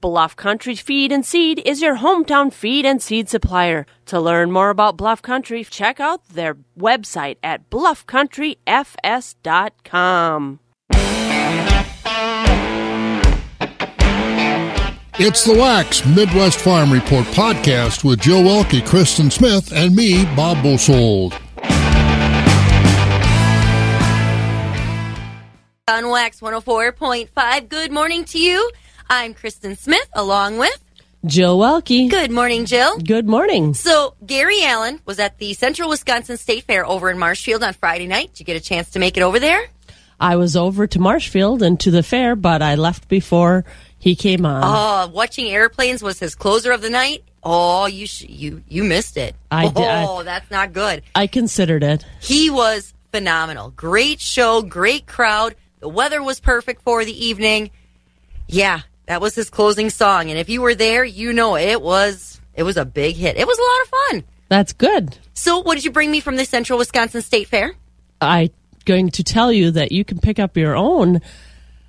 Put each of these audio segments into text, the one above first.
Bluff Country Feed and Seed is your hometown feed and seed supplier. To learn more about Bluff Country, check out their website at bluffcountryfs.com. It's the Wax Midwest Farm Report podcast with Joe Welke, Kristen Smith, and me, Bob Bosold. On Wax 104.5, good morning to you. I'm Kristen Smith, along with Jill Welke. Good morning, Jill. Good morning. So, Gary Allan was at the Central Wisconsin State Fair over in Marshfield on Friday night. Did you get a chance to make it over there? I was over to Marshfield and to the fair, but I left before he came on. Oh, watching airplanes was his closer of the night. Oh, you sh- you you missed it. I oh, did. I- that's not good. I considered it. He was phenomenal. Great show, great crowd. The weather was perfect for the evening. Yeah, that was his closing song. And if you were there, you know it was it was a big hit. It was a lot of fun. That's good. So, what did you bring me from the Central Wisconsin State Fair? I going to tell you that you can pick up your own.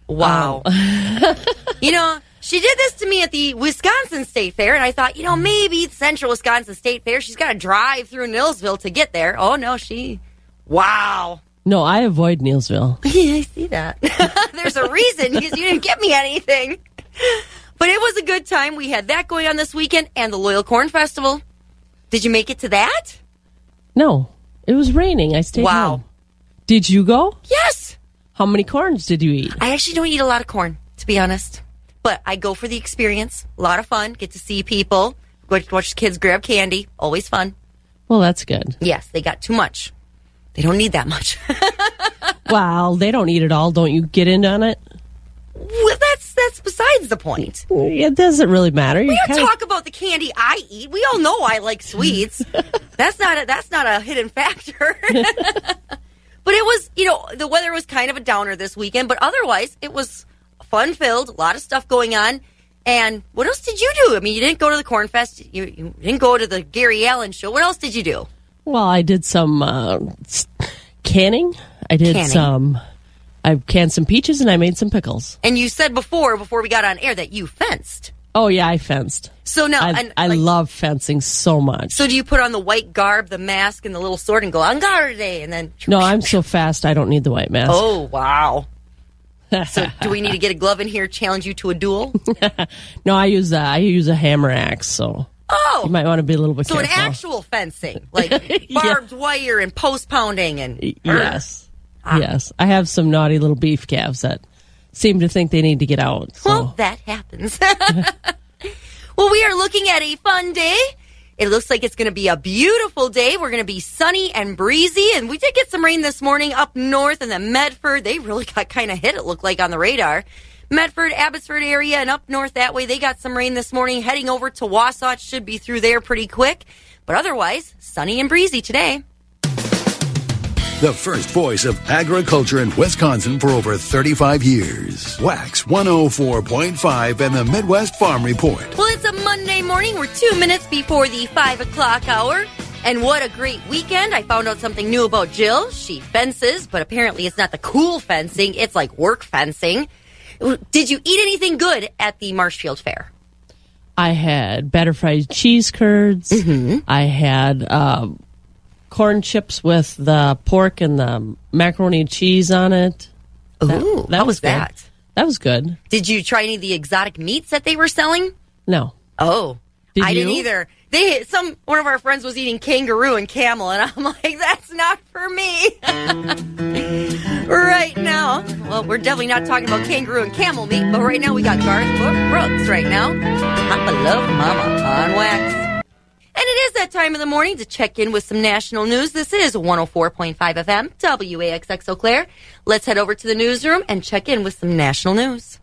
Wow. Um, you know, she did this to me at the Wisconsin State Fair, and I thought, you know, maybe the Central Wisconsin State Fair, she's got to drive through Neillsville to get there. Oh, no, she. Wow. No, I avoid Neillsville. Yeah, I see that. There's a reason because you didn't get me anything. But it was a good time. We had that going on this weekend and the Loyal Corn Festival. Did you make it to that? No, it was raining. I stayed Wow. home. Did you go? Yes. How many corns did you eat? I actually don't eat a lot of corn, to be honest. But I go for the experience. A lot of fun. Get to see people. Go watch kids grab candy. Always fun. Well, that's good. Yes, they got too much. They don't need that much. Well, they don't eat it all. Don't you get in on it? well, that's besides the point. It doesn't really matter. You We don't talk about the candy I eat. We all know I like sweets. that's not a, that's not a hidden factor. but it was, you know, the weather was kind of a downer this weekend, but otherwise it was fun filled, a lot of stuff going on. And what else did you do? I mean, you didn't go to the Corn Fest. You, you didn't go to the Gary Allan show. What else did you do? Well, I did some uh, canning. I did Canning. some. I canned some peaches and I made some pickles. And you said before, before we got on air, that you fenced. Oh yeah, I fenced. So now, I, and, I like, love fencing so much. So do you put on the white garb, the mask, and the little sword, and go on guard today, and then? no, I'm so fast. I don't need the white mask. Oh wow! So do we need to get a glove in here? Challenge you to a duel? no, I use a, I use a hammer axe. So Oh, you might want to be a little bit so an actual fencing, like Yeah. barbed wire and post pounding, and yes, Ah. yes. I have some naughty little beef calves that seem to think they need to get out. So well, that happens. well, we are looking at a fun day. It looks like it's going to be a beautiful day. We're going to be sunny and breezy, and we did get some rain this morning up north in the Medford. They really got kind of hit. It looked like on the radar. Medford, Abbotsford area, and up north that way, they got some rain this morning. Heading over to Wasatch should be through there pretty quick, but otherwise sunny and breezy today. The first voice of agriculture in Wisconsin for over 35 years. Wax 104.5 and the Midwest Farm Report. Well, it's a Monday morning. We're two minutes before the five o'clock hour. And what a great weekend. I found out something new about Jill. She fences, but apparently it's not the cool fencing, it's like work fencing. Did you eat anything good at the Marshfield Fair? I had batter fried cheese curds. I had um, corn chips with the pork and the macaroni and cheese on it. That- Ooh, that how was was good. that? That was good. Did you try any of the exotic meats that they were selling? No. Oh, Did I didn't either. They some one of our friends was eating kangaroo and camel, and I'm like, that's not for me. right now, well, we're definitely not talking about kangaroo and camel meat, but right now we got Garth Brooks. Right now, Papa Love Mama on wax. And it is that time of the morning to check in with some national news. This is 104.5 FM, WAXX Eau Claire. Let's head over to the newsroom and check in with some national news.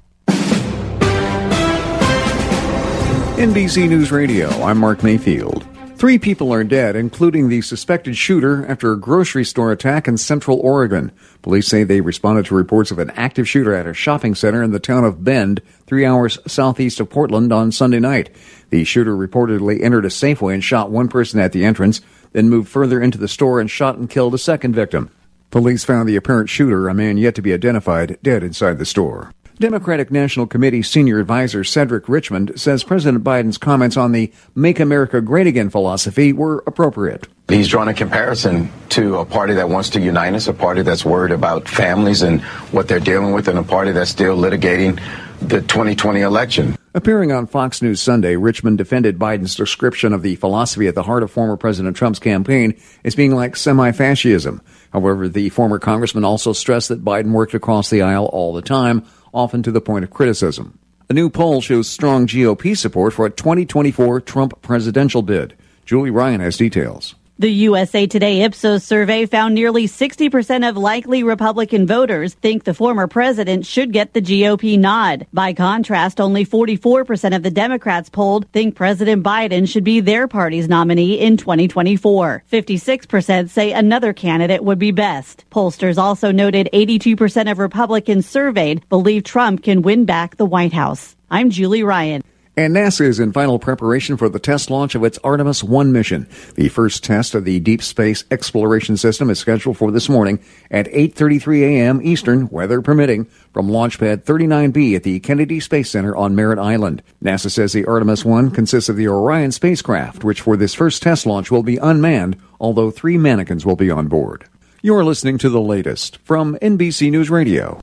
NBC News Radio, I'm Mark Mayfield. Three people are dead, including the suspected shooter after a grocery store attack in central Oregon. Police say they responded to reports of an active shooter at a shopping center in the town of Bend, three hours southeast of Portland on Sunday night. The shooter reportedly entered a Safeway and shot one person at the entrance, then moved further into the store and shot and killed a second victim. Police found the apparent shooter, a man yet to be identified, dead inside the store. Democratic National Committee senior advisor Cedric Richmond says President Biden's comments on the Make America Great Again philosophy were appropriate. He's drawn a comparison to a party that wants to unite us, a party that's worried about families and what they're dealing with, and a party that's still litigating the 2020 election. Appearing on Fox News Sunday, Richmond defended Biden's description of the philosophy at the heart of former President Trump's campaign as being like semi fascism. However, the former congressman also stressed that Biden worked across the aisle all the time, often to the point of criticism. A new poll shows strong GOP support for a 2024 Trump presidential bid. Julie Ryan has details. The USA Today Ipsos survey found nearly 60% of likely Republican voters think the former president should get the GOP nod. By contrast, only 44% of the Democrats polled think President Biden should be their party's nominee in 2024. 56% say another candidate would be best. Pollsters also noted 82% of Republicans surveyed believe Trump can win back the White House. I'm Julie Ryan. And NASA is in final preparation for the test launch of its Artemis 1 mission. The first test of the deep space exploration system is scheduled for this morning at 8:33 a.m. Eastern, weather permitting, from Launch Pad 39B at the Kennedy Space Center on Merritt Island. NASA says the Artemis 1 consists of the Orion spacecraft, which for this first test launch will be unmanned, although 3 mannequins will be on board. You're listening to the latest from NBC News Radio.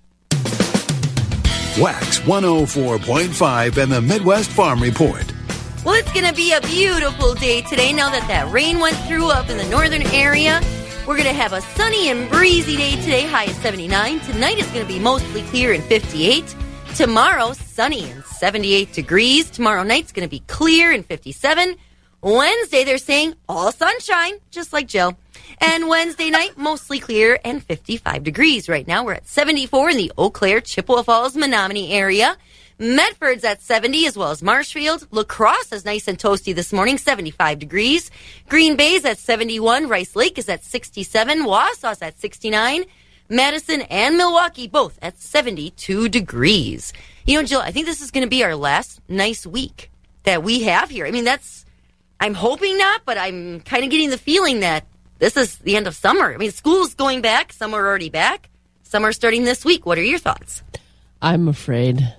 Wax 104.5 and the Midwest Farm Report. Well, it's going to be a beautiful day today now that that rain went through up in the northern area. We're going to have a sunny and breezy day today, high at 79. Tonight is going to be mostly clear and 58. Tomorrow, sunny and 78 degrees. Tomorrow night's going to be clear and 57. Wednesday, they're saying all sunshine, just like Jill. And Wednesday night, mostly clear and 55 degrees. Right now, we're at 74 in the Eau Claire, Chippewa Falls, Menomonie area. Medford's at 70 as well as Marshfield. La Crosse is nice and toasty this morning, 75 degrees. Green Bay's at 71. Rice Lake is at 67. Wausau's at 69. Madison and Milwaukee both at 72 degrees. You know, Jill, I think this is going to be our last nice week that we have here. I mean, that's, I'm hoping not, but I'm kind of getting the feeling that this is the end of summer. I mean, school's going back. Some are already back. Some are starting this week. What are your thoughts? I'm afraid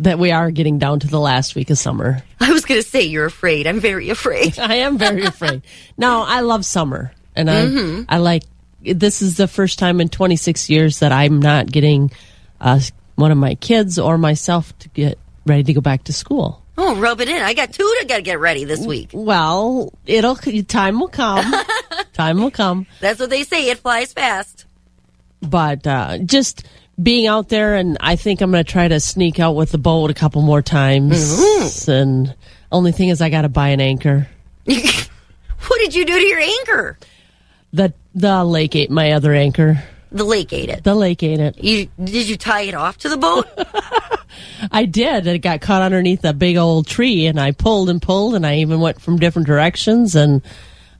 that we are getting down to the last week of summer. I was going to say you're afraid. I'm very afraid. I am very afraid. No, I love summer, and I Mm-hmm. I like. This is the first time in 26 years that I'm not getting uh, one of my kids or myself to get ready to go back to school. Oh, rub it in. I got two to got to get ready this week. Well, it'll time will come. time will come. That's what they say. It flies fast. But uh, just being out there, and I think I'm going to try to sneak out with the boat a couple more times. And only thing is, I got to buy an anchor. What did you do to your anchor? The the lake ate my other anchor. The lake ate it. The lake ate it. You did you tie it off to the boat? I did. It got caught underneath a big old tree, and I pulled and pulled, and I even went from different directions, and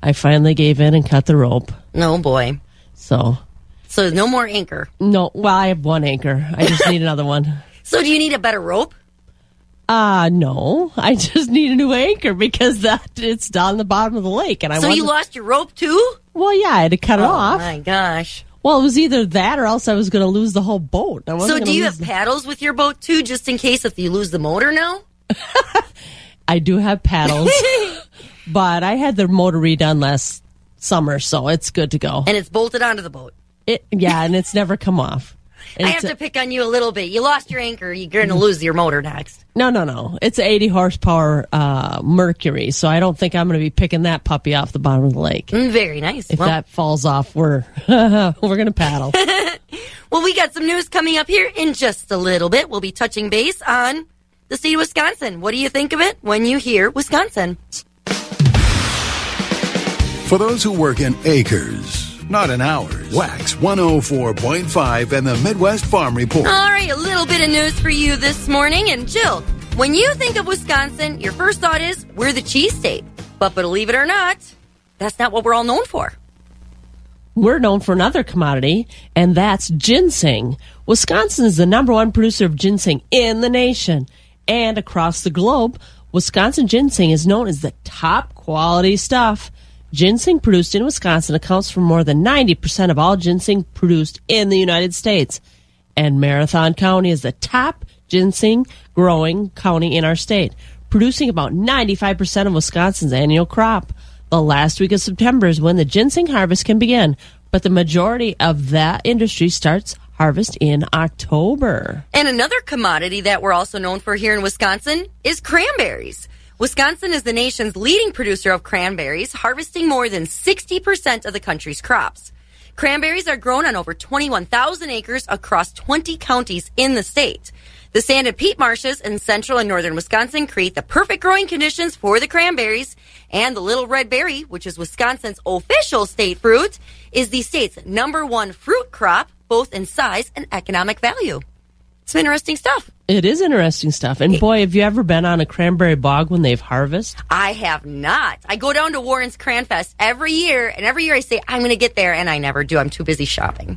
I finally gave in and cut the rope. no boy. So, So no more anchor. no, well, I have one anchor. I just need another one. So do you need a better rope? Uh no, I just need a new anchor because that it's down the bottom of the lake, and I So you lost your rope too? Well, yeah, I had to cut it Oh off. my gosh. Well, it was either that or else I was going to lose the whole boat. I wasn't So do you have paddles with your boat too, just in case if you lose the motor now? I do have paddles, but I had the motor redone last summer, so it's good to go. And it's bolted onto the boat. It, yeah, and it's never come off. And I have a- to pick on you a little bit. You lost your anchor. You're going to lose your motor next. no, no, no. It's a 80 horsepower uh, Mercury, so I don't think I'm going to be picking that puppy off the bottom of the lake. Mm, very nice. If well, that falls off, we're we're going to paddle. well, we got some news coming up here in just a little bit. We'll be touching base on the state of Wisconsin. What do you think of it when you hear Wisconsin? For those who work in acres, not in hours, Wax 104.5 and the Midwest Farm Report. All right, a little bit of news for you this morning. And Jill, when you think of Wisconsin, your first thought is we're the cheese state. But believe it or not, that's not what we're all known for. we're known for another commodity, and that's ginseng. Wisconsin is the number one producer of ginseng in the nation and across the globe. Wisconsin ginseng is known as the top quality stuff. Ginseng produced in Wisconsin accounts for more than 90% of all ginseng produced in the United States. And Marathon County is the top ginseng growing county in our state, producing about 95% of Wisconsin's annual crop. The last week of September is when the ginseng harvest can begin, but the majority of that industry starts harvest in October. And another commodity that we're also known for here in Wisconsin is cranberries. Wisconsin is the nation's leading producer of cranberries, harvesting more than 60% of the country's crops. Cranberries are grown on over 21,000 acres across 20 counties in the state. The sand and peat marshes in central and northern Wisconsin create the perfect growing conditions for the cranberries. And the little red berry, which is Wisconsin's official state fruit, is the state's number one fruit crop, both in size and economic value. Some interesting stuff. It is interesting stuff. And boy, have you ever been on a cranberry bog when they've harvest? I have not. I go down to Warren's Cranfest every year, and every year I say I'm going to get there, and I never do. I'm too busy shopping.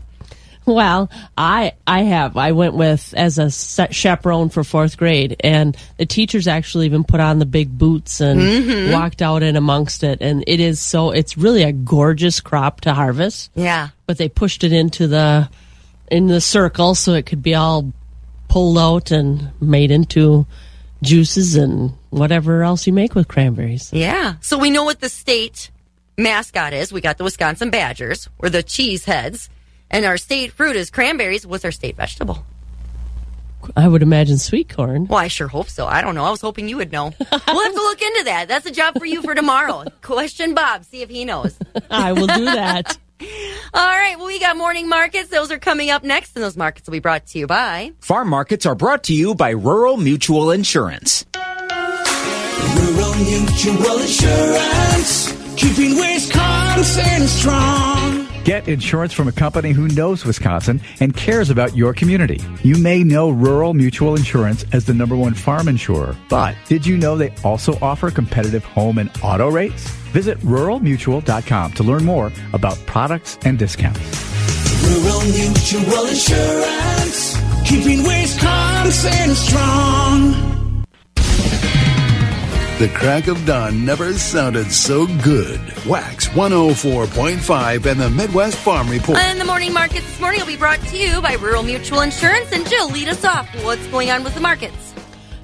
Well, I I have. I went with as a chaperone for fourth grade, and the teachers actually even put on the big boots and Mhm. walked out in amongst it. And it is so. It's really a gorgeous crop to harvest. Yeah. But they pushed it into the in the circle so it could be all pulled out and made into juices and whatever else you make with cranberries. Yeah. So we know what the state mascot is. We got the Wisconsin Badgers. We're the cheese heads. And our state fruit is cranberries. What's our state vegetable? I would imagine sweet corn. Well, I sure hope so. I don't know. I was hoping you would know. we'll have to look into that. That's a job for you for tomorrow. Question Bob, see if he knows. I will do that. All right. Well, we got morning markets. Those are coming up next, and those markets will be brought to you by. Farm markets are brought to you by Rural Mutual Insurance. Rural Mutual Insurance, keeping Wisconsin strong. Get insurance from a company who knows Wisconsin and cares about your community. You may know Rural Mutual Insurance as the number one farm insurer, but did you know they also offer competitive home and auto rates? Visit ruralmutual.com to learn more about products and discounts. Rural Mutual Insurance, keeping Wisconsin strong. The crack of dawn never sounded so good. Wax 104.5 and the Midwest Farm Report. And the morning markets this morning will be brought to you by Rural Mutual Insurance. And Jill, lead us off. What's going on with the markets?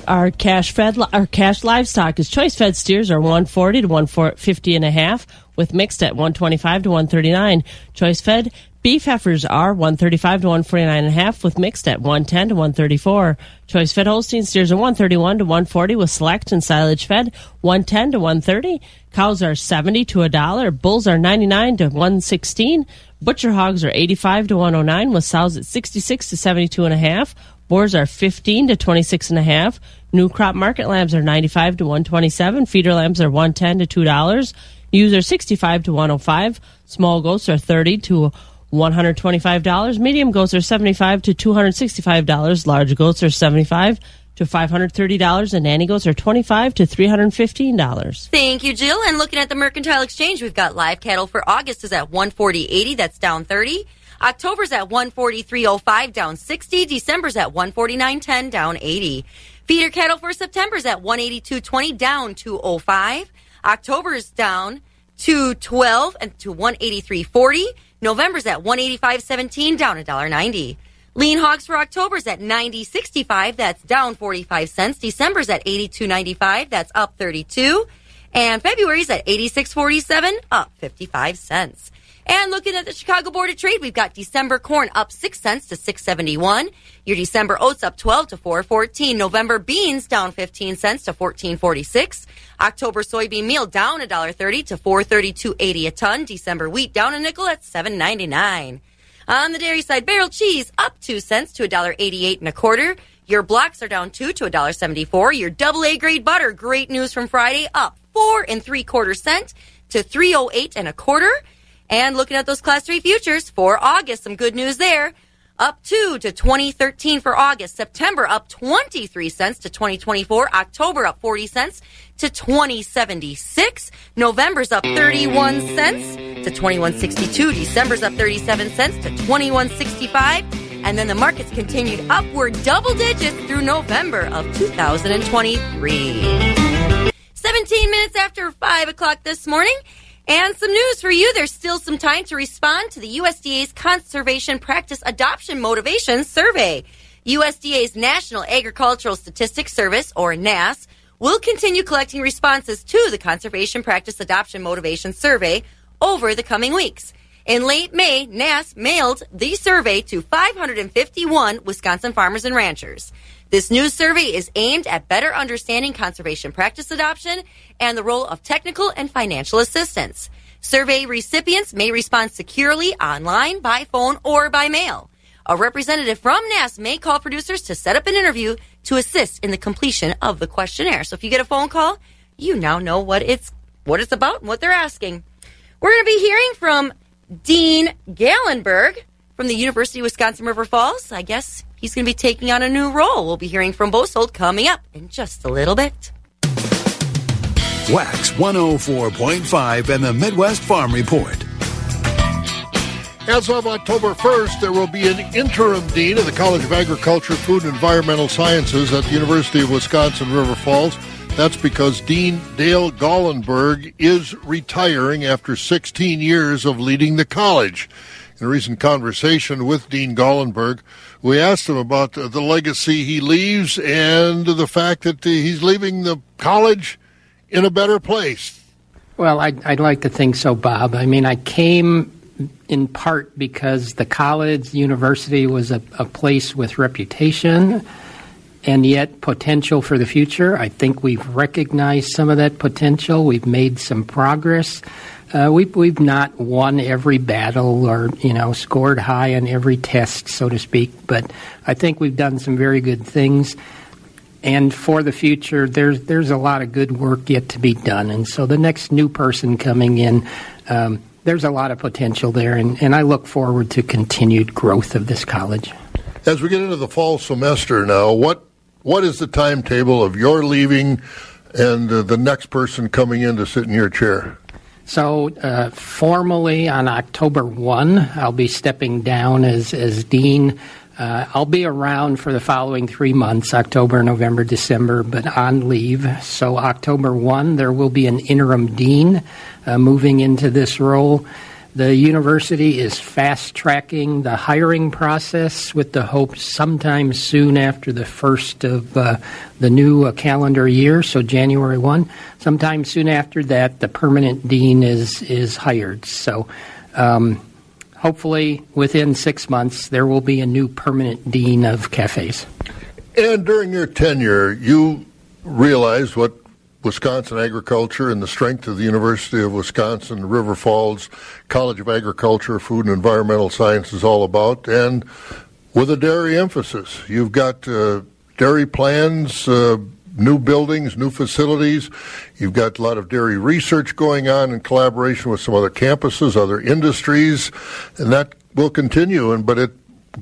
Our cash fed, our cash livestock is choice fed steers are 140 to 150 and a half with mixed at 125 to 139. Choice fed beef heifers are 135 to 149 and a half with mixed at 110 to 134. Choice fed Holstein steers are 131 to 140 with select and silage fed 110 to 130. Cows are 70 to a dollar. Bulls are 99 to 116. Butcher hogs are 85 to 109 with sows at 66 to 72 and a half. Boars are 15 to 26 and a half. New crop market lambs are 95 to 127. Feeder lambs are 110 to $2. Ewes are 65 to 105. Small goats are 30 to $125. Medium goats are 75 to $265. Large goats are 75 to $530 and nanny goats are 25 to $315. Thank you, Jill. And looking at the Mercantile Exchange, we've got live cattle for August is at 140.80. That's down 30. October's at 143.05, down 60. December's at 149.10, down 80. Feeder cattle for September's at 182.20, down 205. October's down to 12 and to 183.40. November's at 185.17, down $1.90. Lean hogs for October's at 90.65. That's down 45 cents. December's at 82.95. That's up 32. And February's at 86.47, up 55 cents. And looking at the Chicago Board of Trade, we've got December corn up 6 cents to 671. Your December oats up 12 to 414. November beans down 15 cents to 1446. October soybean meal down $1.30 to 432.80 a ton. December wheat down a nickel at 7.99. On the dairy side, barrel cheese up 2 cents to $1.88 and a quarter. Your blocks are down 2 to $1.74. Your double A grade butter, great news from Friday, up 4 and 3 quarter cent to 308 and a quarter. And looking at those class 3 futures for August, some good news there. Up 2 to 2013 for August. September up 23 cents to 2024. October up 40 cents to 2076. November's up 31 cents to 2162. December's up 37 cents to 2165. And then the markets continued upward double digits through November of 2023. 17 minutes after 5 o'clock this morning. And some news for you. There's still some time to respond to the USDA's Conservation Practice Adoption Motivation Survey. USDA's National Agricultural Statistics Service, or NASS, will continue collecting responses to the Conservation Practice Adoption Motivation Survey over the coming weeks. In late May, NASS mailed the survey to 551 Wisconsin farmers and ranchers. This new survey is aimed at better understanding conservation practice adoption and the role of technical and financial assistance. Survey recipients may respond securely online, by phone, or by mail. A representative from NASS may call producers to set up an interview to assist in the completion of the questionnaire. So if you get a phone call, you now know what it's what it's about and what they're asking. We're going to be hearing from Dean Gallenberg from the University of Wisconsin River Falls. I guess he's going to be taking on a new role. We'll be hearing from Bosold coming up in just a little bit. Wax 104.5 and the Midwest Farm Report. As of October 1st, there will be an interim dean of the College of Agriculture, Food, and Environmental Sciences at the University of Wisconsin River Falls. That's because Dean Dale Gallenberg is retiring after 16 years of leading the college. In a recent conversation with Dean Gallenberg, we asked him about the legacy he leaves and the fact that he's leaving the college in a better place. Well, I'd, I'd like to think so, Bob. I mean, I came in part because the college, university was a, a place with reputation and yet potential for the future. I think we've recognized some of that potential. We've made some progress. Uh, we've we've not won every battle or you know scored high on every test, so to speak. But I think we've done some very good things. And for the future, there's there's a lot of good work yet to be done. And so the next new person coming in, um, there's a lot of potential there, and, and I look forward to continued growth of this college. As we get into the fall semester now, what what is the timetable of your leaving and uh, the next person coming in to sit in your chair? So, uh, formally on October 1, I'll be stepping down as, as dean. Uh, I'll be around for the following three months October, November, December, but on leave. So, October 1, there will be an interim dean uh, moving into this role. The university is fast tracking the hiring process with the hope sometime soon after the first of uh, the new uh, calendar year, so January 1. Sometime soon after that, the permanent dean is, is hired. So um, hopefully within six months, there will be a new permanent dean of CAFES. And during your tenure, you realized what Wisconsin agriculture and the strength of the University of Wisconsin River Falls College of Agriculture, Food and Environmental Sciences all about, and with a dairy emphasis. You've got uh, dairy plans, uh, new buildings, new facilities. You've got a lot of dairy research going on in collaboration with some other campuses, other industries, and that will continue. And but it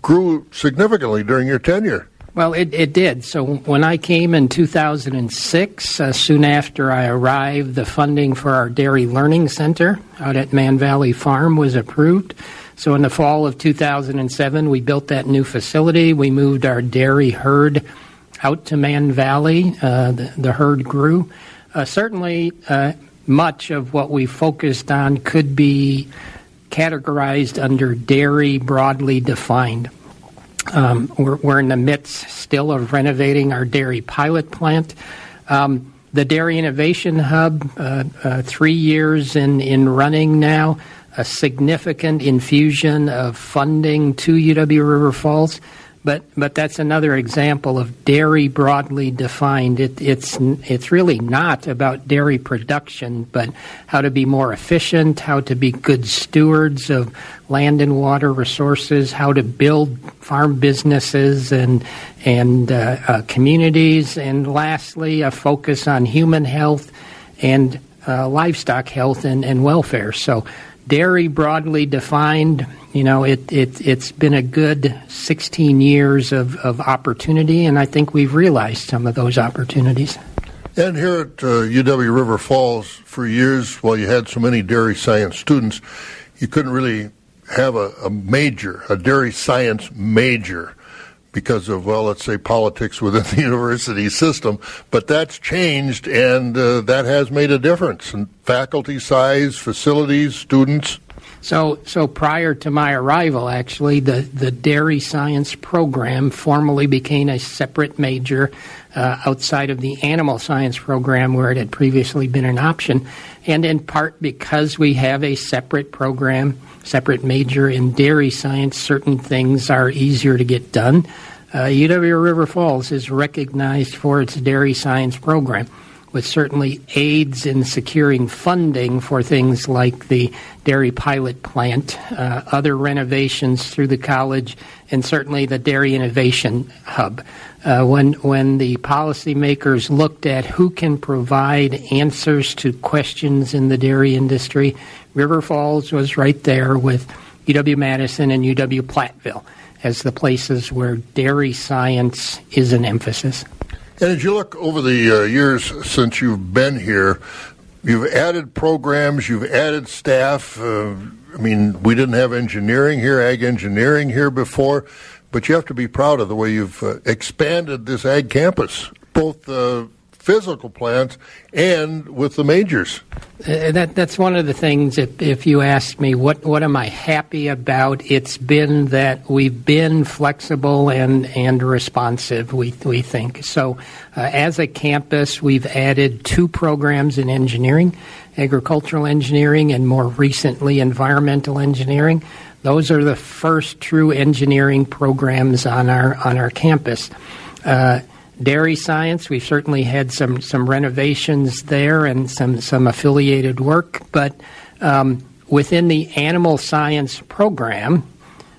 grew significantly during your tenure. Well, it, it did. So when I came in 2006, uh, soon after I arrived, the funding for our Dairy Learning Center out at Mann Valley Farm was approved. So in the fall of 2007, we built that new facility. We moved our dairy herd out to Mann Valley. Uh, the, the, herd grew. Uh, certainly, uh, much of what we focused on could be categorized under dairy broadly defined. Um, we're, we're in the midst still of renovating our dairy pilot plant. Um, the Dairy Innovation Hub, uh, uh, three years in, in running now, a significant infusion of funding to UW River Falls. But but that's another example of dairy broadly defined. It, it's it's really not about dairy production, but how to be more efficient, how to be good stewards of land and water resources, how to build farm businesses and and uh, uh, communities, and lastly, a focus on human health and uh, livestock health and, and welfare. So dairy broadly defined you know, it, it, it's been a good 16 years of, of opportunity, and I think we've realized some of those opportunities. And here at uh, UW River Falls, for years, while you had so many dairy science students, you couldn't really have a, a major, a dairy science major because of, well, let's say politics within the university system. But that's changed, and uh, that has made a difference in faculty size, facilities, students. So, so prior to my arrival, actually, the, the dairy science program formally became a separate major uh, outside of the animal science program where it had previously been an option. And in part because we have a separate program, separate major in dairy science, certain things are easier to get done. Uh, UW River Falls is recognized for its dairy science program with certainly aids in securing funding for things like the dairy pilot plant, uh, other renovations through the college, and certainly the Dairy Innovation Hub. Uh, when when the policymakers looked at who can provide answers to questions in the dairy industry, River Falls was right there with UW Madison and UW Platteville as the places where dairy science is an emphasis. And as you look over the uh, years since you've been here, you've added programs, you've added staff. Uh, I mean, we didn't have engineering here, ag engineering here before, but you have to be proud of the way you've uh, expanded this ag campus, both uh, physical plants and with the majors. Uh, that that's one of the things. If if you ask me what what am I happy about, it's been that we've been flexible and and responsive. We we think so. Uh, as a campus, we've added two programs in engineering, agricultural engineering, and more recently environmental engineering. Those are the first true engineering programs on our on our campus. Uh, dairy science. We've certainly had some some renovations there and some some affiliated work, but um, within the animal science program.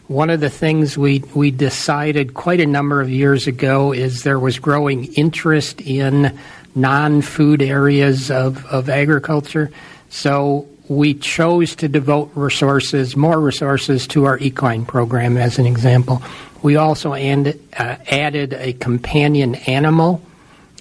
One of the things we, we decided quite a number of years ago is there was growing interest in non food areas of, of agriculture. So we chose to devote resources, more resources, to our equine program, as an example. We also and, uh, added a companion animal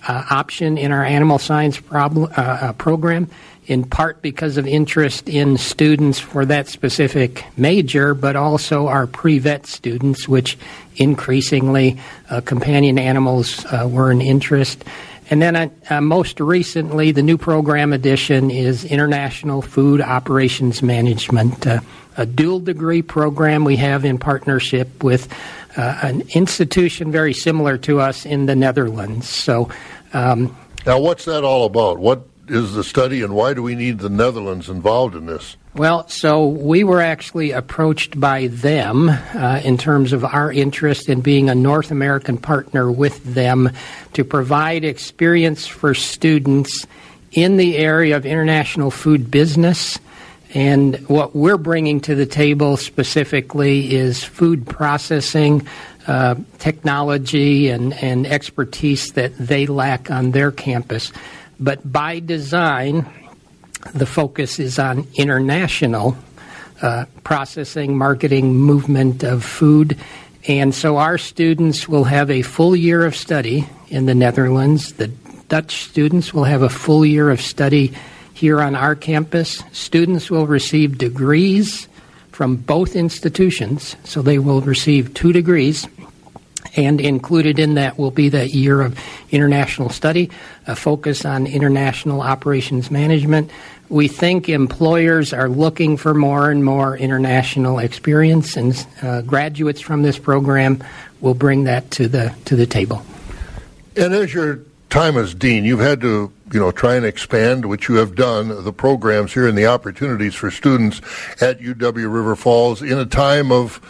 uh, option in our animal science uh, uh, program, in part because of interest in students for that specific major, but also our pre vet students, which increasingly uh, companion animals uh, were an interest. And then, uh, most recently, the new program addition is International Food Operations Management, uh, a dual degree program we have in partnership with uh, an institution very similar to us in the Netherlands. So, um, now what's that all about? What is the study, and why do we need the Netherlands involved in this? Well, so we were actually approached by them uh, in terms of our interest in being a North American partner with them to provide experience for students in the area of international food business. And what we're bringing to the table specifically is food processing, uh, technology, and, and expertise that they lack on their campus. But by design, the focus is on international uh, processing, marketing, movement of food. And so our students will have a full year of study in the Netherlands. The Dutch students will have a full year of study here on our campus. Students will receive degrees from both institutions, so they will receive two degrees and included in that will be that year of international study, a focus on international operations management. We think employers are looking for more and more international experience, and uh, graduates from this program we'll bring that to the to the table. And as your time as dean, you've had to, you know, try and expand, which you have done, the programs here and the opportunities for students at UW River Falls in a time of,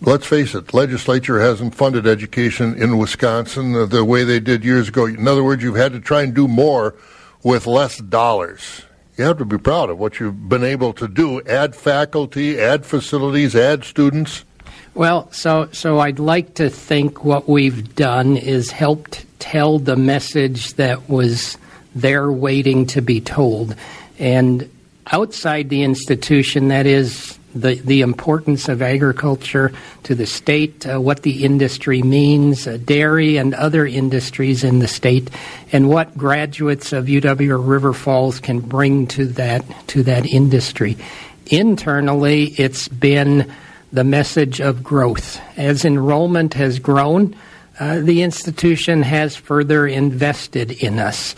let's face it, legislature hasn't funded education in Wisconsin the way they did years ago. In other words, you've had to try and do more with less dollars. You have to be proud of what you've been able to do. Add faculty, add facilities, add students. Well, so so I'd like to think what we've done is helped tell the message that was there waiting to be told. And outside the institution, that is the, the importance of agriculture to the state, uh, what the industry means, uh, dairy and other industries in the state, and what graduates of UW or River Falls can bring to that to that industry. Internally, it's been the message of growth. As enrollment has grown, uh, the institution has further invested in us.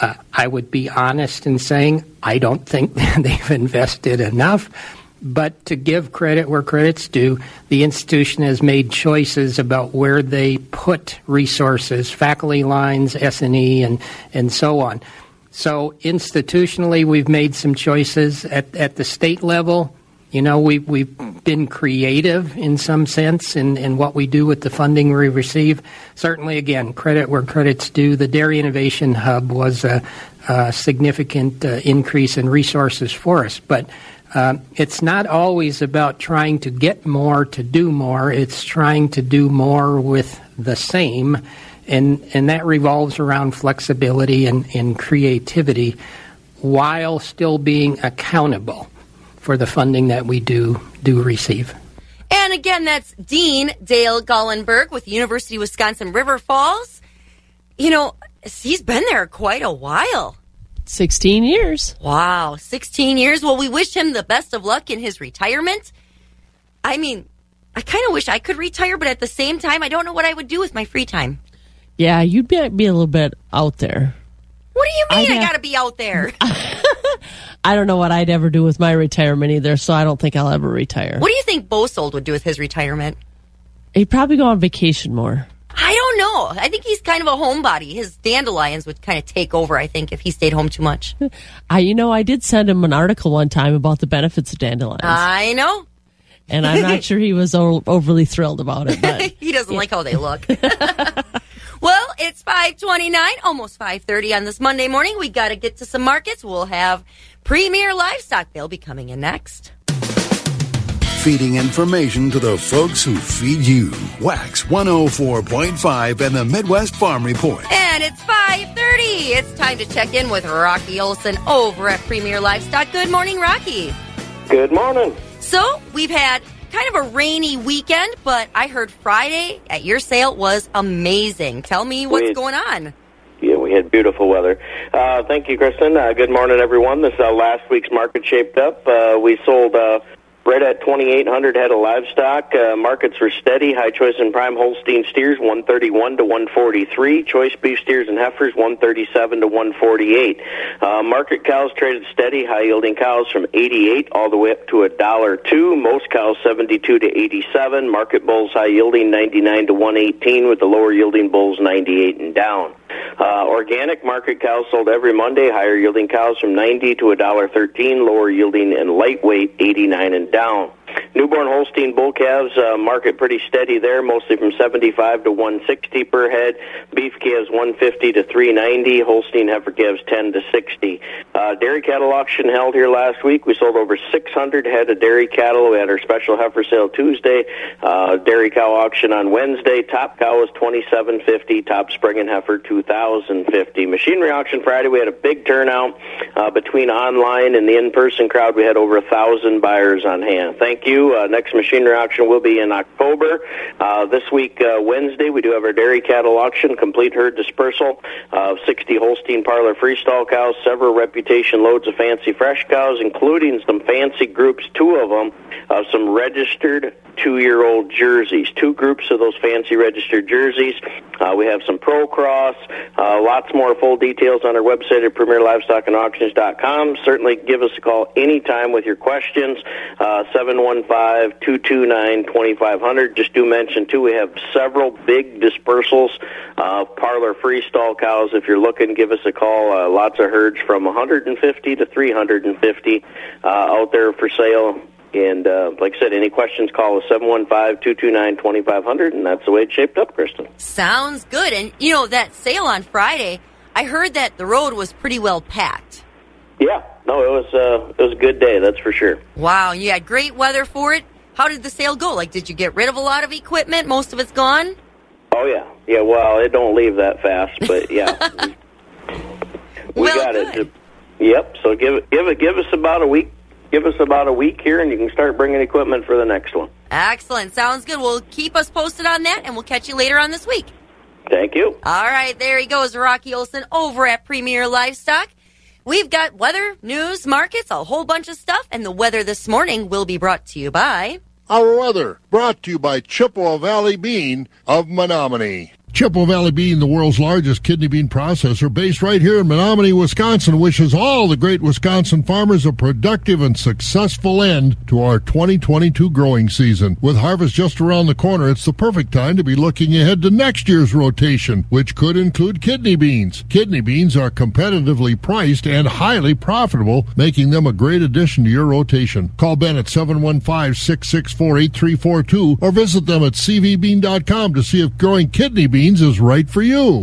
Uh, I would be honest in saying I don't think they've invested enough, but to give credit where credit's due, the institution has made choices about where they put resources, faculty lines, S&E, and, and so on. So institutionally, we've made some choices at, at the state level you know, we, we've been creative in some sense in, in what we do with the funding we receive. Certainly, again, credit where credit's due. The Dairy Innovation Hub was a, a significant uh, increase in resources for us. But uh, it's not always about trying to get more to do more, it's trying to do more with the same. And, and that revolves around flexibility and, and creativity while still being accountable for the funding that we do do receive. And again, that's Dean Dale Gallenberg with University of Wisconsin River Falls. You know, he's been there quite a while. 16 years. Wow, 16 years. Well, we wish him the best of luck in his retirement. I mean, I kind of wish I could retire, but at the same time, I don't know what I would do with my free time. Yeah, you'd be, be a little bit out there. What do you mean I'd I have- got to be out there? I don't know what I'd ever do with my retirement either, so I don't think I'll ever retire. what do you think Bosold would do with his retirement? He'd probably go on vacation more. I don't know. I think he's kind of a homebody. His dandelions would kind of take over, I think, if he stayed home too much. I, you know, I did send him an article one time about the benefits of dandelions, I know. and I'm not sure he was o- overly thrilled about it. But he doesn't like how they look. well, it's 529, almost 530 on this Monday morning. We got to get to some markets. We'll have Premier Livestock. They'll be coming in next. Feeding information to the folks who feed you. Wax 104.5 and the Midwest Farm Report. And it's 530. It's time to check in with Rocky Olson over at Premier Livestock. Good morning, Rocky. Good morning. So we've had kind of a rainy weekend, but I heard Friday at your sale was amazing. Tell me what's We- going on. Yeah, we had beautiful weather. Uh, thank you, Kristen. Uh, good morning, everyone. This uh, last week's market shaped up. Uh, we sold uh, right at 2,800 head of livestock. Uh, markets were steady. High choice and prime Holstein steers 131 to 143. Choice beef steers and heifers 137 to 148. Uh, market cows traded steady. High yielding cows from 88 all the way up to a dollar two. Most cows 72 to 87. Market bulls high yielding 99 to 118 with the lower yielding bulls 98 and down. Uh, organic market cows sold every Monday. Higher yielding cows from 90 to a dollar 13. Lower yielding and lightweight 89 and down. Newborn Holstein bull calves uh, market pretty steady there, mostly from 75 to 160 per head. Beef calves 150 to 390. Holstein heifer calves 10 to 60. Uh, dairy cattle auction held here last week. We sold over 600 head of dairy cattle. We had our special heifer sale Tuesday. Uh, dairy cow auction on Wednesday. Top cow was 2750. Top spring and heifer 2050. Machinery auction Friday. We had a big turnout uh, between online and the in-person crowd. We had over a thousand buyers on hand. Thank Thank you. Uh, next machinery auction will be in October. Uh, this week, uh, Wednesday, we do have our dairy cattle auction, complete herd dispersal of 60 Holstein Parlor freestall cows, several reputation loads of fancy fresh cows, including some fancy groups, two of them, uh, some registered two-year-old jerseys. Two groups of those fancy registered jerseys. Uh, we have some Pro Cross. lots more full details on our website at premierlivestockandauctions.com. Certainly give us a call anytime with your questions. 717 515-229-2500. Just do mention, too, we have several big dispersals of uh, parlor freestall cows. If you're looking, give us a call. Uh, lots of herds from 150 to 350 uh, out there for sale. And uh, like I said, any questions, call us 715-229-2500. And that's the way it's shaped up, Kristen. Sounds good. And, you know, that sale on Friday, I heard that the road was pretty well packed. Yeah, no, it was uh, it was a good day, that's for sure. Wow, you had great weather for it. How did the sale go? Like, did you get rid of a lot of equipment? Most of it's gone. Oh yeah, yeah. Well, it don't leave that fast, but yeah, we Well, got it. Yep. So give it, give it, give us about a week. Give us about a week here, and you can start bringing equipment for the next one. Excellent. Sounds good. We'll keep us posted on that, and we'll catch you later on this week. Thank you. All right, there he goes, Rocky Olson over at Premier Livestock. We've got weather, news, markets, a whole bunch of stuff, and the weather this morning will be brought to you by. Our weather brought to you by Chippewa Valley Bean of Menomonie. Chippewa Valley Bean, the world's largest kidney bean processor, based right here in Menomonie, Wisconsin, wishes all the great Wisconsin farmers a productive and successful end to our 2022 growing season. With harvest just around the corner, it's the perfect time to be looking ahead to next year's rotation, which could include kidney beans. Kidney beans are competitively priced and highly profitable, making them a great addition to your rotation. Call Ben at 715-664-8342 or visit them at cvbean.com to see if growing kidney beans is right for you.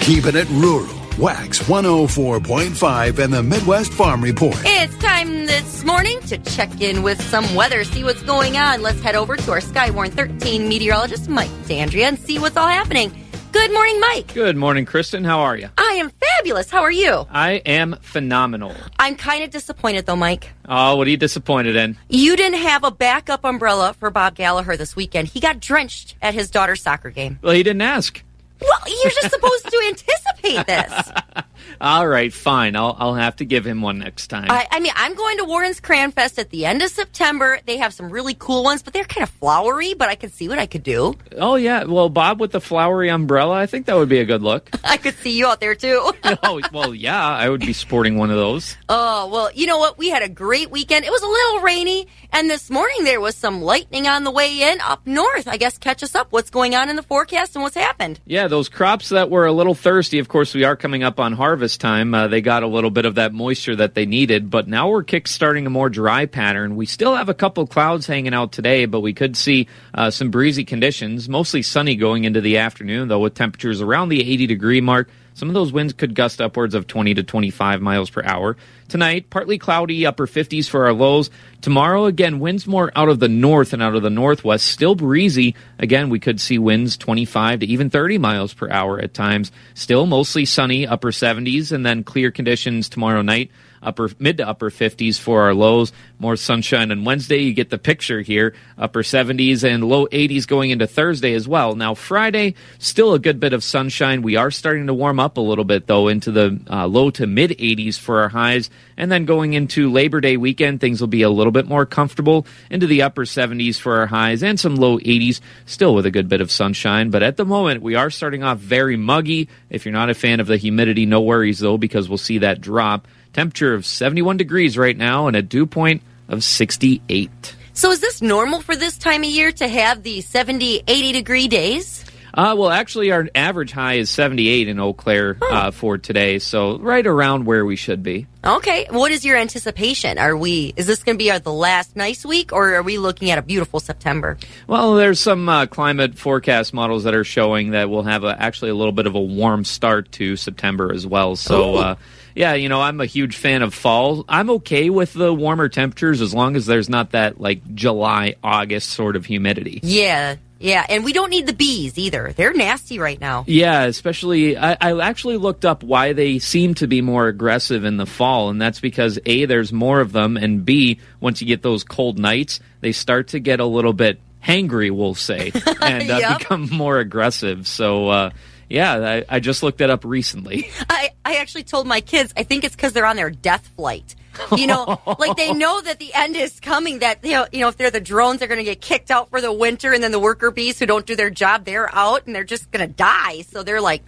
Keeping it rural. Wax 104.5 and the Midwest Farm Report. It's time this morning to check in with some weather, see what's going on. Let's head over to our Skywarn 13 meteorologist, Mike D'Andrea, and see what's all happening. Good morning, Mike. Good morning, Kristen. How are you? I am fabulous. How are you? I am phenomenal. I'm kind of disappointed, though, Mike. Oh, what are you disappointed in? You didn't have a backup umbrella for Bob Gallagher this weekend. He got drenched at his daughter's soccer game. Well, he didn't ask. Well, you're just supposed to anticipate this. All right, fine. I'll, I'll have to give him one next time. I, I mean, I'm going to Warren's Cranfest at the end of September. They have some really cool ones, but they're kind of flowery, but I could see what I could do. oh, yeah. Well, Bob with the flowery umbrella, I think that would be a good look. I could see you out there, too. oh, well, yeah. I would be sporting one of those. Oh, well, you know what? We had a great weekend. It was a little rainy, and this morning there was some lightning on the way in up north. I guess catch us up. What's going on in the forecast and what's happened? Yeah, those crops that were a little thirsty, of course, we are coming up on harvest time. Uh, they got a little bit of that moisture that they needed, but now we're kick-starting a more dry pattern. We still have a couple clouds hanging out today, but we could see uh, some breezy conditions, mostly sunny going into the afternoon, though, with temperatures around the 80 degree mark. Some of those winds could gust upwards of 20 to 25 miles per hour. Tonight, partly cloudy, upper 50s for our lows. Tomorrow, again, winds more out of the north and out of the northwest. Still breezy. Again, we could see winds 25 to even 30 miles per hour at times. Still mostly sunny, upper 70s, and then clear conditions tomorrow night upper mid to upper 50s for our lows. More sunshine on Wednesday. You get the picture here. Upper 70s and low 80s going into Thursday as well. Now Friday, still a good bit of sunshine. We are starting to warm up a little bit though into the uh, low to mid 80s for our highs. And then going into Labor Day weekend, things will be a little bit more comfortable into the upper 70s for our highs and some low 80s, still with a good bit of sunshine. But at the moment, we are starting off very muggy. If you're not a fan of the humidity, no worries though, because we'll see that drop. Temperature of 71 degrees right now and a dew point of 68. So is this normal for this time of year to have the 70, 80 degree days? Uh, well, actually, our average high is 78 in Eau Claire uh, for today, so right around where we should be. Okay. What is your anticipation? Are we, is this going to be our, the last nice week or are we looking at a beautiful September? Well, there's some uh, climate forecast models that are showing that we'll have a, actually a little bit of a warm start to September as well. So, uh, yeah, you know, I'm a huge fan of fall. I'm okay with the warmer temperatures as long as there's not that like July, August sort of humidity. Yeah. Yeah. And we don't need the bees either. They're nasty right now. Yeah, especially I, I actually looked up why they seem to be more aggressive in the fall, and that's because A, there's more of them, and B, once you get those cold nights, they start to get a little bit hangry, we'll say, and uh, Yep. become more aggressive. So uh, Yeah, I, I just looked that up recently. I, I actually told my kids, I think it's because they're on their death flight. You know, like they know that the end is coming, that, you know, you know if they're the drones, they're going to get kicked out for the winter, and then the worker bees who don't do their job, they're out and they're just going to die. So they're like,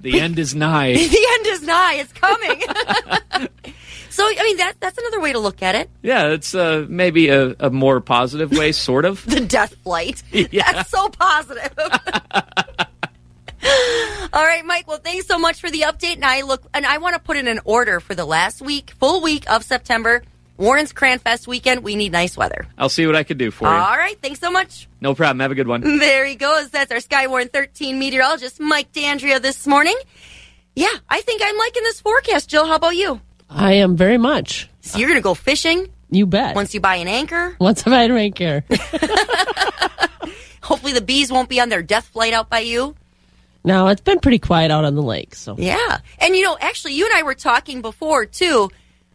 The end is nigh. the end is nigh, it's coming. so, I mean, that, that's another way to look at it. Yeah, it's uh, maybe a, a more positive way, sort of. The death flight. Yeah. That's so positive. All right, Mike. Well, thanks so much for the update. And I look, and I want to put in an order for the last week, full week of September, Warren's Cranfest weekend. We need nice weather. I'll see what I can do for you. All right. Thanks so much. No problem. Have a good one. There he goes. That's our Skywarn 13 meteorologist, Mike D'Andrea, this morning. Yeah, I think I'm liking this forecast. Jill, how about you? I am very much. So you're going to go fishing You bet. once you buy an anchor. Once I don't care. Hopefully the bees won't be on their death flight out by you. No, it's been pretty quiet out on the lake. So Yeah. And you know, actually you and I were talking before too.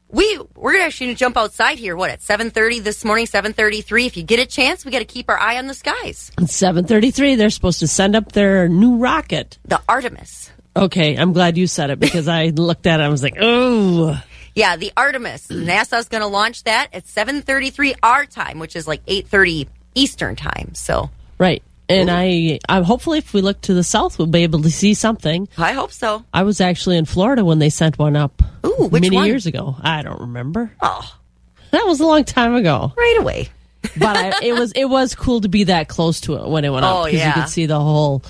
We we're actually going to jump outside here what at 7:30 this morning, 7:33. If you get a chance, we got to keep our eye on the skies. It's 7:33. They're supposed to send up their new rocket. The Artemis. Okay, I'm glad you said it because I looked at it. I was like, oh. Yeah, the Artemis. NASA's going to launch that at 7:33 our time, which is like 8:30 Eastern time. So, Right. And I, I hopefully if we look to the south, we'll be able to see something. I hope so. I was actually in Florida when they sent one up. Ooh, which many one? years ago. I don't remember. Oh, that was a long time ago. Right away. but I, it was it was cool to be that close to it when it went up Oh, because yeah. you could see the whole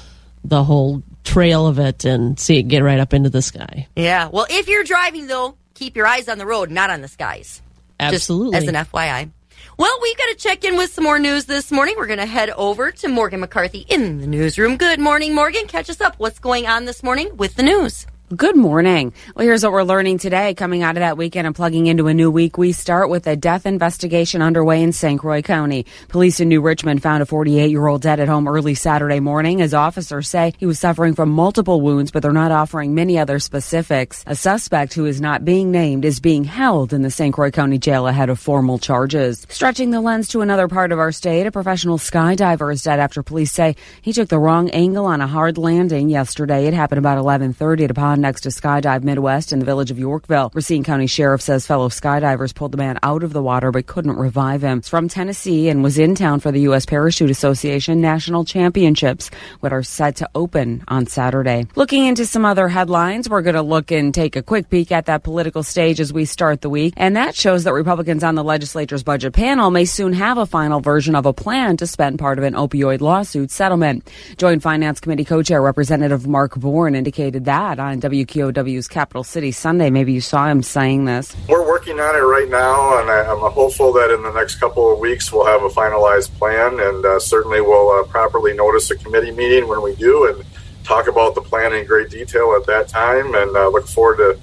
the whole trail of it and see it get right up into the sky. Yeah. Well, if you're driving though, keep your eyes on the road, not on the skies. Absolutely. Just as an FYI. Well, we've got to check in with some more news this morning. We're going to head over to Morgan McCarthy in the newsroom. Good morning, Morgan. Catch us up. What's going on this morning with the news? Good morning. Well, here's what we're learning today coming out of that weekend and plugging into a new week. We start with a death investigation underway in St. Croix County. Police in New Richmond found a 48 year old dead at home early Saturday morning. As officers say, he was suffering from multiple wounds, but they're not offering many other specifics. A suspect who is not being named is being held in the St. Croix County jail ahead of formal charges. Stretching the lens to another part of our state, a professional skydiver is dead after police say he took the wrong angle on a hard landing yesterday. It happened about 11:30 at a next to Skydive Midwest in the village of Yorkville. Racine County Sheriff says fellow skydivers pulled the man out of the water but couldn't revive him. He's from Tennessee and was in town for the U.S. Parachute Association National Championships, which are set to open on Saturday. Looking into some other headlines, we're going to look and take a quick peek at that political stage as we start the week. And that shows that Republicans on the legislature's budget panel may soon have a final version of a plan to spend part of an opioid lawsuit settlement. Joint Finance Committee co-chair Representative Mark Born indicated that on WQOW's Capital City Sunday. Maybe you saw him saying this. We're working on it right now, and I, I'm hopeful that in the next couple of weeks we'll have a finalized plan, and uh, certainly we'll uh, properly notice a committee meeting when we do and talk about the plan in great detail at that time, and uh, look forward to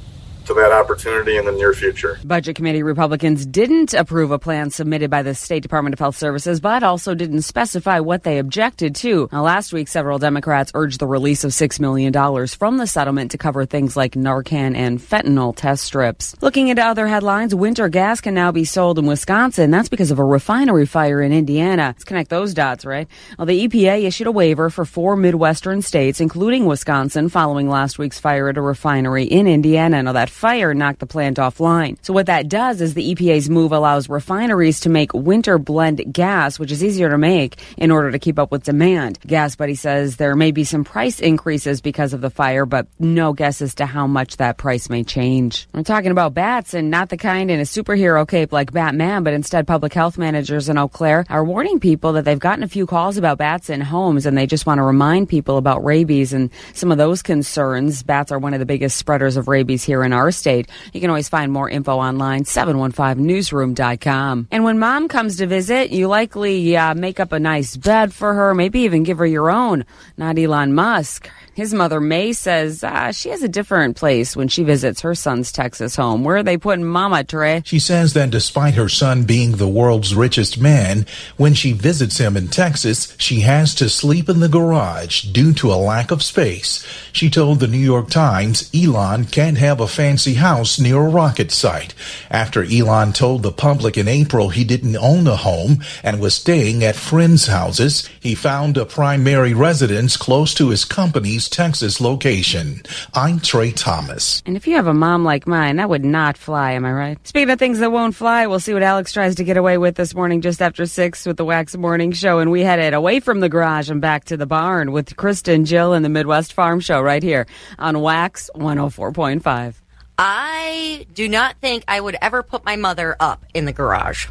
to that opportunity in the near future. Budget Committee Republicans didn't approve a plan submitted by the State Department of Health Services, but also didn't specify what they objected to. Now, last week, several Democrats urged the release of $6 million from the settlement to cover things like Narcan and fentanyl test strips. Looking into other headlines, winter gas can now be sold in Wisconsin. That's because of a refinery fire in Indiana. Let's connect those dots, right? Well, the EPA issued a waiver for four Midwestern states, including Wisconsin, following last week's fire at a refinery in Indiana. Now, that fire knocked the plant offline. So what that does is the EPA's move allows refineries to make winter blend gas, which is easier to make in order to keep up with demand. Gas Buddy says there may be some price increases because of the fire, but no guess as to how much that price may change. We're talking about bats and not the kind in a superhero cape like Batman, but instead public health managers in Eau Claire are warning people that they've gotten a few calls about bats in homes and they just want to remind people about rabies and some of those concerns. Bats are one of the biggest spreaders of rabies here in our state. You can always find more info online, 715newsroom.com. And when mom comes to visit, you likely uh, make up a nice bed for her, maybe even give her your own. Not Elon Musk. His mother, Maye, says uh, she has a different place when she visits her son's Texas home. Where are they putting Mama, Trey? She says that despite her son being the world's richest man, when she visits him in Texas, she has to sleep in the garage due to a lack of space. She told the New York Times Elon can't have a fancy house near a rocket site. After Elon told the public in April he didn't own a home and was staying at friends' houses, He found a primary residence close to his company's Texas location. I'm Trey Thomas. And if you have a mom like mine, that would not fly, am I right? Speaking of things that won't fly, we'll see what Alex tries to get away with this morning just after 6 with the Wax Morning Show. And we headed away from the garage and back to the barn with Kristen, Jill, and the Midwest Farm Show right here on Wax 104.5. I do not think I would ever put my mother up in the garage.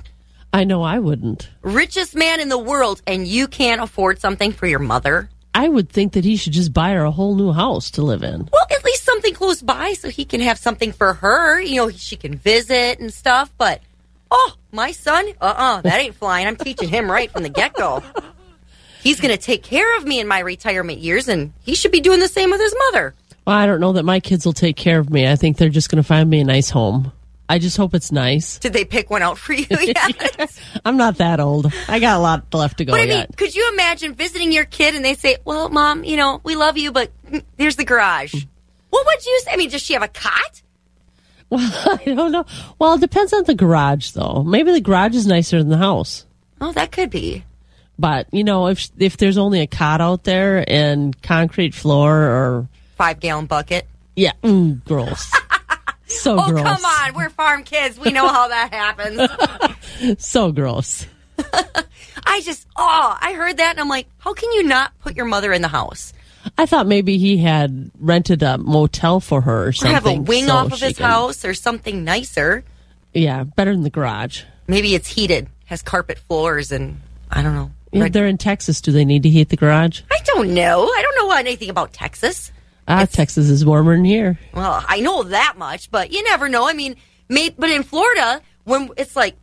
I know I wouldn't. Richest man in the world, and you can't afford something for your mother? I would think that he should just buy her a whole new house to live in. Well, at least something close by so he can have something for her. You know, she can visit and stuff. But, oh, my son? Uh uh that ain't flying. I'm teaching him right from the get go. He's going to take care of me in my retirement years, and he should be doing the same with his mother. Well, I don't know that my kids will take care of me. I think they're just going to find me a nice home. I just hope it's nice. Did they pick one out for you yet? I'm not that old. I got a lot left to go But I mean, yet. could you imagine visiting your kid and they say, "Well, mom, you know, we love you, but here's the garage." Well what would you say? I mean, does she have a cot? Well, I don't know. Well, it depends on the garage, though. Maybe the garage is nicer than the house. Oh, that could be. But you know, if if there's only a cot out there and concrete floor, or Five gallon bucket. yeah, mm, gross. so gross. oh, gross. come on. We're farm kids. We know how that happens. So gross. I just, oh, I heard that and I'm like, how can you not put your mother in the house? I thought maybe he had rented a motel for her or Or have a wing so off of his can- house or something nicer. Yeah, better than the garage. Maybe it's heated, has carpet floors, and I don't know. Yeah, they're in Texas. Do they need to heat the garage? I don't know. I don't know anything about Texas. Ah, Texas is warmer than here. Well, I know that much, but you never know. I mean, may, but in Florida, when it's like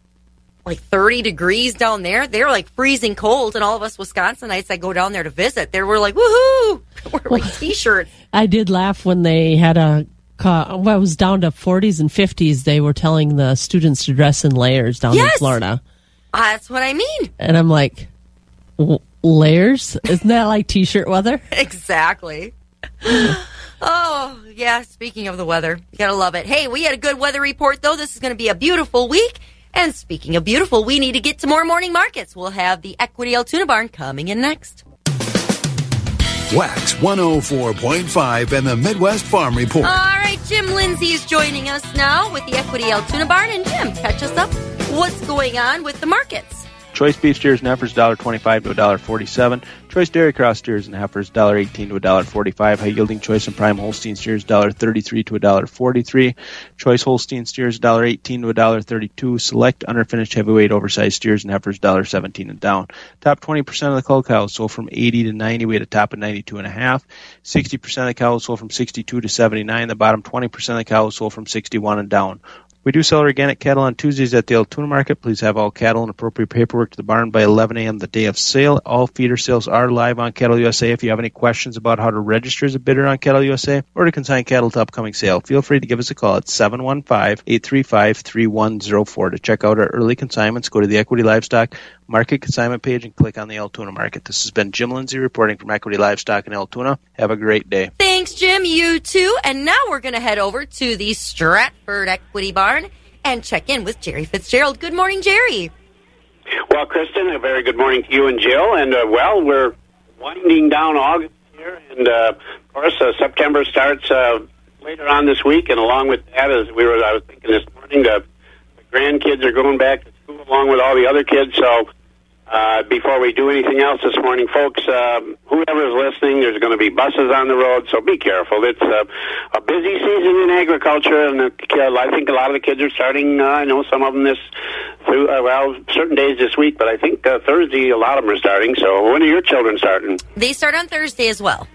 like 30 degrees down there, they're like freezing cold, and all of us Wisconsinites that go down there to visit, they were like, woohoo! We're like t-shirts. I did laugh when they had a. Well, it was down to 40s and 50s. They were telling the students to dress in layers down in Florida. Ah, that's what I mean. And I'm like, layers? Isn't that like t shirt weather? Exactly. oh, yeah. Speaking of the weather, you gotta love it. Hey, we had a good weather report, though. This is going to be a beautiful week. And speaking of beautiful, we need to get to more morning markets. We'll have the Equity Altoona Barn coming in next. Wax 104.5 and the Midwest Farm Report. All right, Jim Lindsay is joining us now with the Equity Altoona Barn. And Jim, catch us up. What's going on with the markets? Choice beef steers and heifers $1.25 to $1.47. Choice dairy cross steers and heifers $1.18 to $1.45. High yielding choice and prime Holstein steers $1.33 to $1.43. Choice Holstein steers $1.18 to $1.32. Select underfinished heavyweight oversized steers and heifers $1.17 and down. Top 20% of the cull cows sold from 80 to 90. We had a top of 92 and a half. 60% of the cows sold from 62 to 79. The bottom 20% of the cows sold from 61 and down. We do sell organic cattle on Tuesdays at the Altoona Market. Please have all cattle and appropriate paperwork to the barn by 11 a.m. the day of sale. All feeder sales are live on Cattle USA. If you have any questions about how to register as a bidder on Cattle USA or to consign cattle to upcoming sale, feel free to give us a call at 715-835-3104. To check out our early consignments, go to the Equity Livestock Market Consignment page and click on the Altoona Market. This has been Jim Lindsay reporting from Equity Livestock in Altoona. Have a great day. Thanks, Jim. You too. And now we're going to head over to the Stratford Equity Barn and check in with Jerry Fitzgerald. Good morning, Jerry. Well, Kristen, a very good morning to you and Jill. And uh, well, we're winding down August here, and uh, of course, uh, September starts uh, later on this week. And along with that, as we were, I was thinking this morning, the, the grandkids are going back to school along with all the other kids. So, uh, before we do anything else this morning, folks, uh, whoever is listening, there's going to be buses on the road, so be careful. It's uh, a busy season in agriculture, and I think a lot of the kids are starting. Uh, I know some of them this through uh, well, certain days this week, but I think uh, Thursday a lot of them are starting. So, when are your children starting? They start on Thursday as well.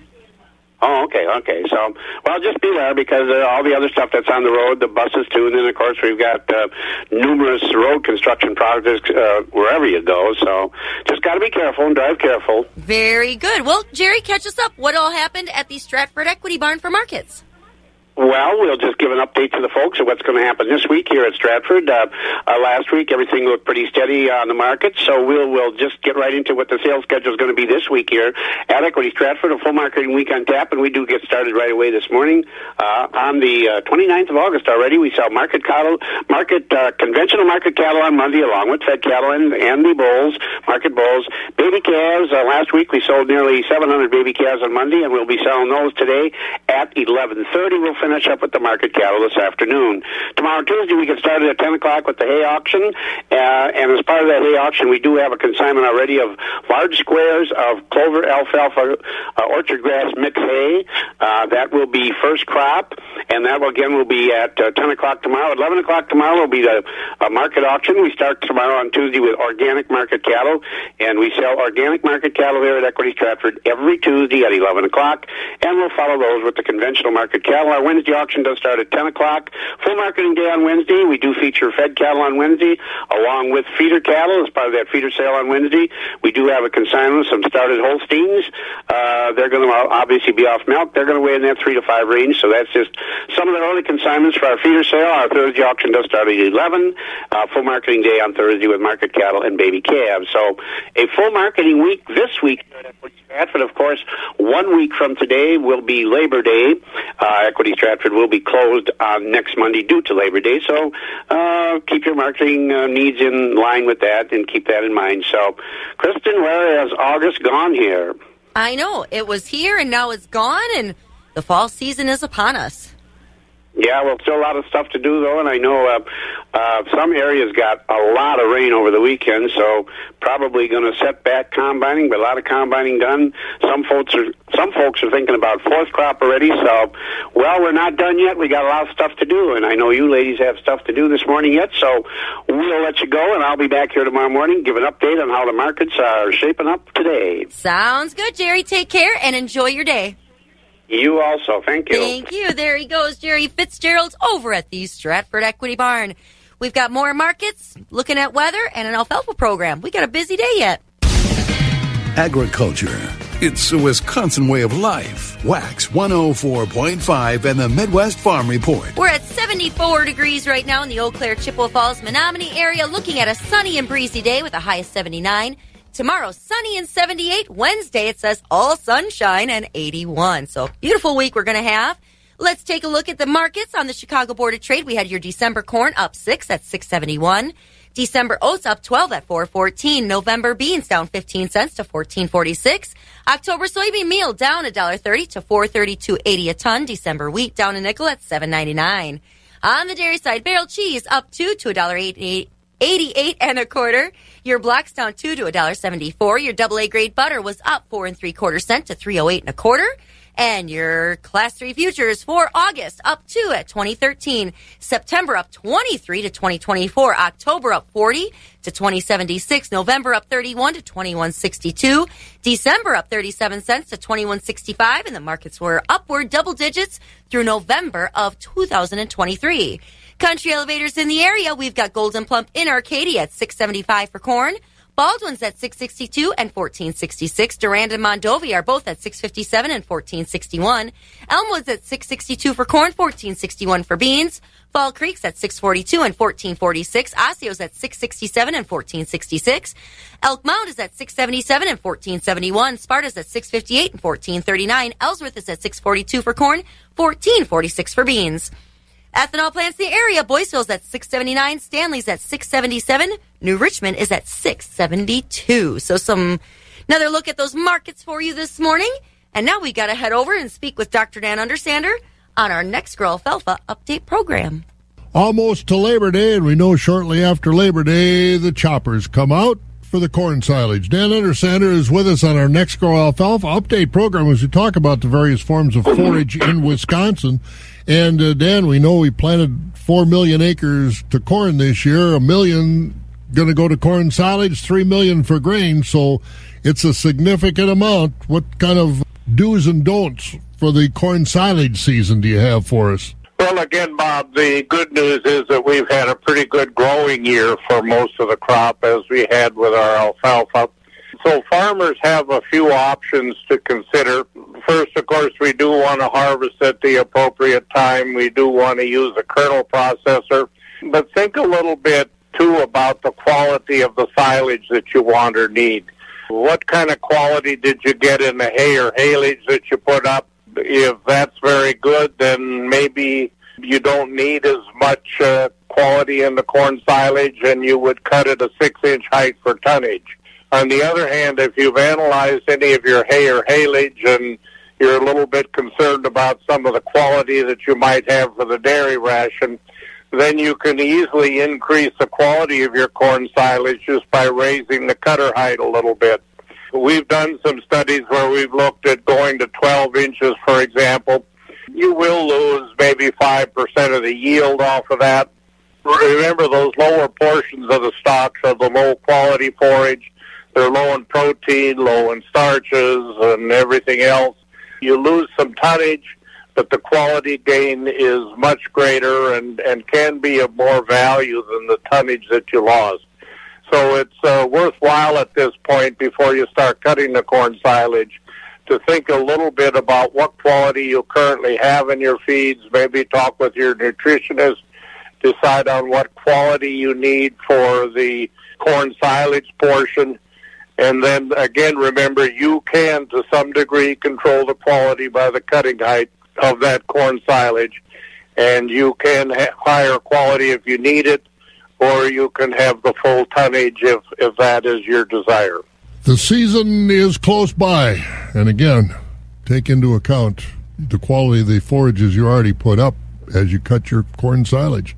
Oh, okay, okay. So, well, just be there because uh, all the other stuff that's on the road, the buses too, and then of course we've got uh, numerous road construction projects uh, wherever you go. So, just got to be careful and drive careful. Very good. Well, Jerry, catch us up. What all happened at the Stratford Equity Barn for markets? Well, we'll just give an update to the folks of what's going to happen this week here at Stratford. Uh, uh, last week, everything looked pretty steady on the market, so we'll we'll just get right into what the sales schedule is going to be this week here at Equity Stratford, a full marketing week on tap, and we do get started right away this morning. Uh, on the uh, 29th of August already, we sell market cattle, market uh, conventional market cattle on Monday, along with fed cattle and, and the bulls, market bulls, baby calves. Uh, last week, we sold nearly 700 baby calves on Monday, and we'll be selling those today at 11:30. We'll finish up with the market cattle this afternoon. Tomorrow, Tuesday, we get started at 10 o'clock with the hay auction. Uh, and as part of that hay auction, we do have a consignment already of large squares of clover, alfalfa, uh, orchard grass mix hay. Uh, that will be first crop. And that, will, again, will be at uh, 10 o'clock tomorrow. At 11 o'clock tomorrow will be the uh, market auction. We start tomorrow on Tuesday with organic market cattle. And we sell organic market cattle here at Equity Stratford every Tuesday at 11 o'clock. And we'll follow those with the conventional market cattle. Our Wednesday auction does start at 10 o'clock. Full marketing day on Wednesday. We do feature fed cattle on Wednesday, along with feeder cattle as part of that feeder sale on Wednesday. We do have a consignment of some started Holsteins. Uh, they're going to obviously be off milk. They're going to weigh in that three to five range. So that's just some of the early consignments for our feeder sale. Our Thursday auction does start at 11. Uh, full marketing day on Thursday with market cattle and baby calves. So a full marketing week this week Stratford, of course, one week from today will be Labor Day. Uh, Equity Stratford will be closed on next Monday due to Labor Day. So uh, keep your marketing uh, needs in line with that and keep that in mind. So, Kristen, where has August gone here? I know. It was here and now it's gone, and the fall season is upon us. Yeah, well, still a lot of stuff to do though, and I know uh, uh, some areas got a lot of rain over the weekend, so probably going to set back combining. But a lot of combining done. Some folks are some folks are thinking about fourth crop already. So, well, we're not done yet. We got a lot of stuff to do, and I know you ladies have stuff to do this morning yet. So we'll let you go, and I'll be back here tomorrow morning give an update on how the markets are shaping up today. Sounds good, Jerry. Take care and enjoy your day. You also. Thank you. Thank you. There he goes, Jerry Fitzgerald over at the Stratford Equity Barn. We've got more markets, looking at weather, and an alfalfa program. We got a busy day yet. Agriculture. It's a Wisconsin way of life. Wax 104.5 and the Midwest Farm Report. We're at 74 degrees right now in the Eau Claire, Chippewa Falls, Menomonie area, looking at a sunny and breezy day with a high of 79. Tomorrow, sunny and 78. Wednesday, it says all sunshine and 81. So, beautiful week we're going to have. Let's take a look at the markets on the Chicago Board of Trade. We had your December corn up 6 at 671. December oats up 12 at 414. November beans down 15 cents to 1446. October soybean meal down $1.30 to 432.80 a ton. December wheat down a nickel at 7.99. On the dairy side, barrel cheese up 2 to $1.88 88 and a quarter. Your blocks down two to a dollar seventy four. Your double A grade butter was up four and three quarter cent to three oh eight and a quarter. And your class three futures for August up two at 2013. September up 23 to 2024. October up 40 to 2076. November up 31 to 2162. December up 37 cents to 2165. And the markets were upward double digits through November of 2023. Country elevators in the area. We've got Gold'n Plump in Arcadia at 675 for corn. Baldwin's at 662 and 1466. Durand and Mondovi are both at 657 and 1461. Elmwood's at 662 for corn, 1461 for beans. Fall Creek's at 642 and 1446. Osseo's at 667 and 1466. Elk Mound is at 677 and 1471. Sparta's at 658 and 1439. Ellsworth is at 642 for corn, 1446 for beans. Ethanol plants in the area. Boyceville's at 679. Stanley's at 677. New Richmond is at 672. So some another look at those markets for you this morning. And now we got to head over and speak with Dr. Dan Undersander on our next Grow Alfalfa update program. Almost to Labor Day, and we know shortly after Labor Day the choppers come out for the corn silage. Dan Undersander is with us on our next Grow Alfalfa update program as we talk about the various forms of forage in Wisconsin. And uh, Dan, we know we planted four million acres to corn this year. A million going to go to corn silage, three million for grain. So it's a significant amount. What kind of do's and don'ts for the corn silage season do you have for us? Well, again, Bob, the good news is that we've had a pretty good growing year for most of the crop as we had with our alfalfa. So farmers have a few options to consider. First, of course, we do want to harvest at the appropriate time. We do want to use a kernel processor. But think a little bit, too, about the quality of the silage that you want or need. What kind of quality did you get in the hay or haylage that you put up? If that's very good, then maybe you don't need as much uh, quality in the corn silage and you would cut it a six inch height for tonnage. On the other hand, if you've analyzed any of your hay or haylage and you're a little bit concerned about some of the quality that you might have for the dairy ration, then you can easily increase the quality of your corn silage just by raising the cutter height a little bit. We've done some studies where we've looked at going to 12 inches, for example. You will lose maybe 5% of the yield off of that. Remember, those lower portions of the stalks are the low quality forage. They're low in protein, low in starches, and everything else. You lose some tonnage, but the quality gain is much greater and, and can be of more value than the tonnage that you lost. So it's uh, worthwhile at this point before you start cutting the corn silage to think a little bit about what quality you currently have in your feeds, maybe talk with your nutritionist, decide on what quality you need for the corn silage portion. And then again, remember, you can to some degree control the quality by the cutting height of that corn silage. And you can have higher quality if you need it, or you can have the full tonnage if, if that is your desire. The season is close by, and again, take into account the quality of the forages you already put up as you cut your corn silage.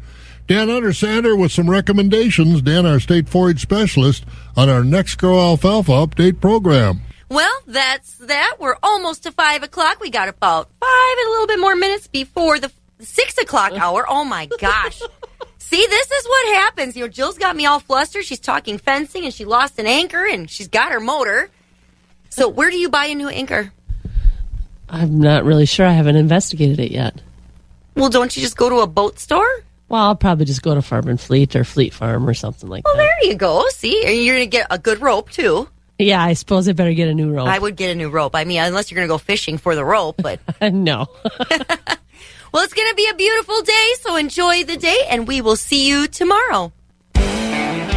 Dan Undersander with some recommendations. Dan, our state forage specialist, on our next Grow Alfalfa update program. Well, that's that. We're almost to five o'clock. We got about five and a little bit more minutes before the six o'clock hour. Oh my gosh. See, this is what happens. You know, Jill's got me all flustered. She's talking fencing and she lost an anchor and she's got her motor. So, where do you buy a new anchor? I'm not really sure. I haven't investigated it yet. Well, don't you just go to a boat store? Well, I'll probably just go to Farm and Fleet or Fleet Farm or something like Well, that. Well, there you go. See, and you're going to get a good rope too. Yeah, I suppose I better get a new rope. I would get a new rope. I mean, unless you're going to go fishing for the rope, but no. well, it's going to be a beautiful day, so enjoy the day, and we will see you tomorrow.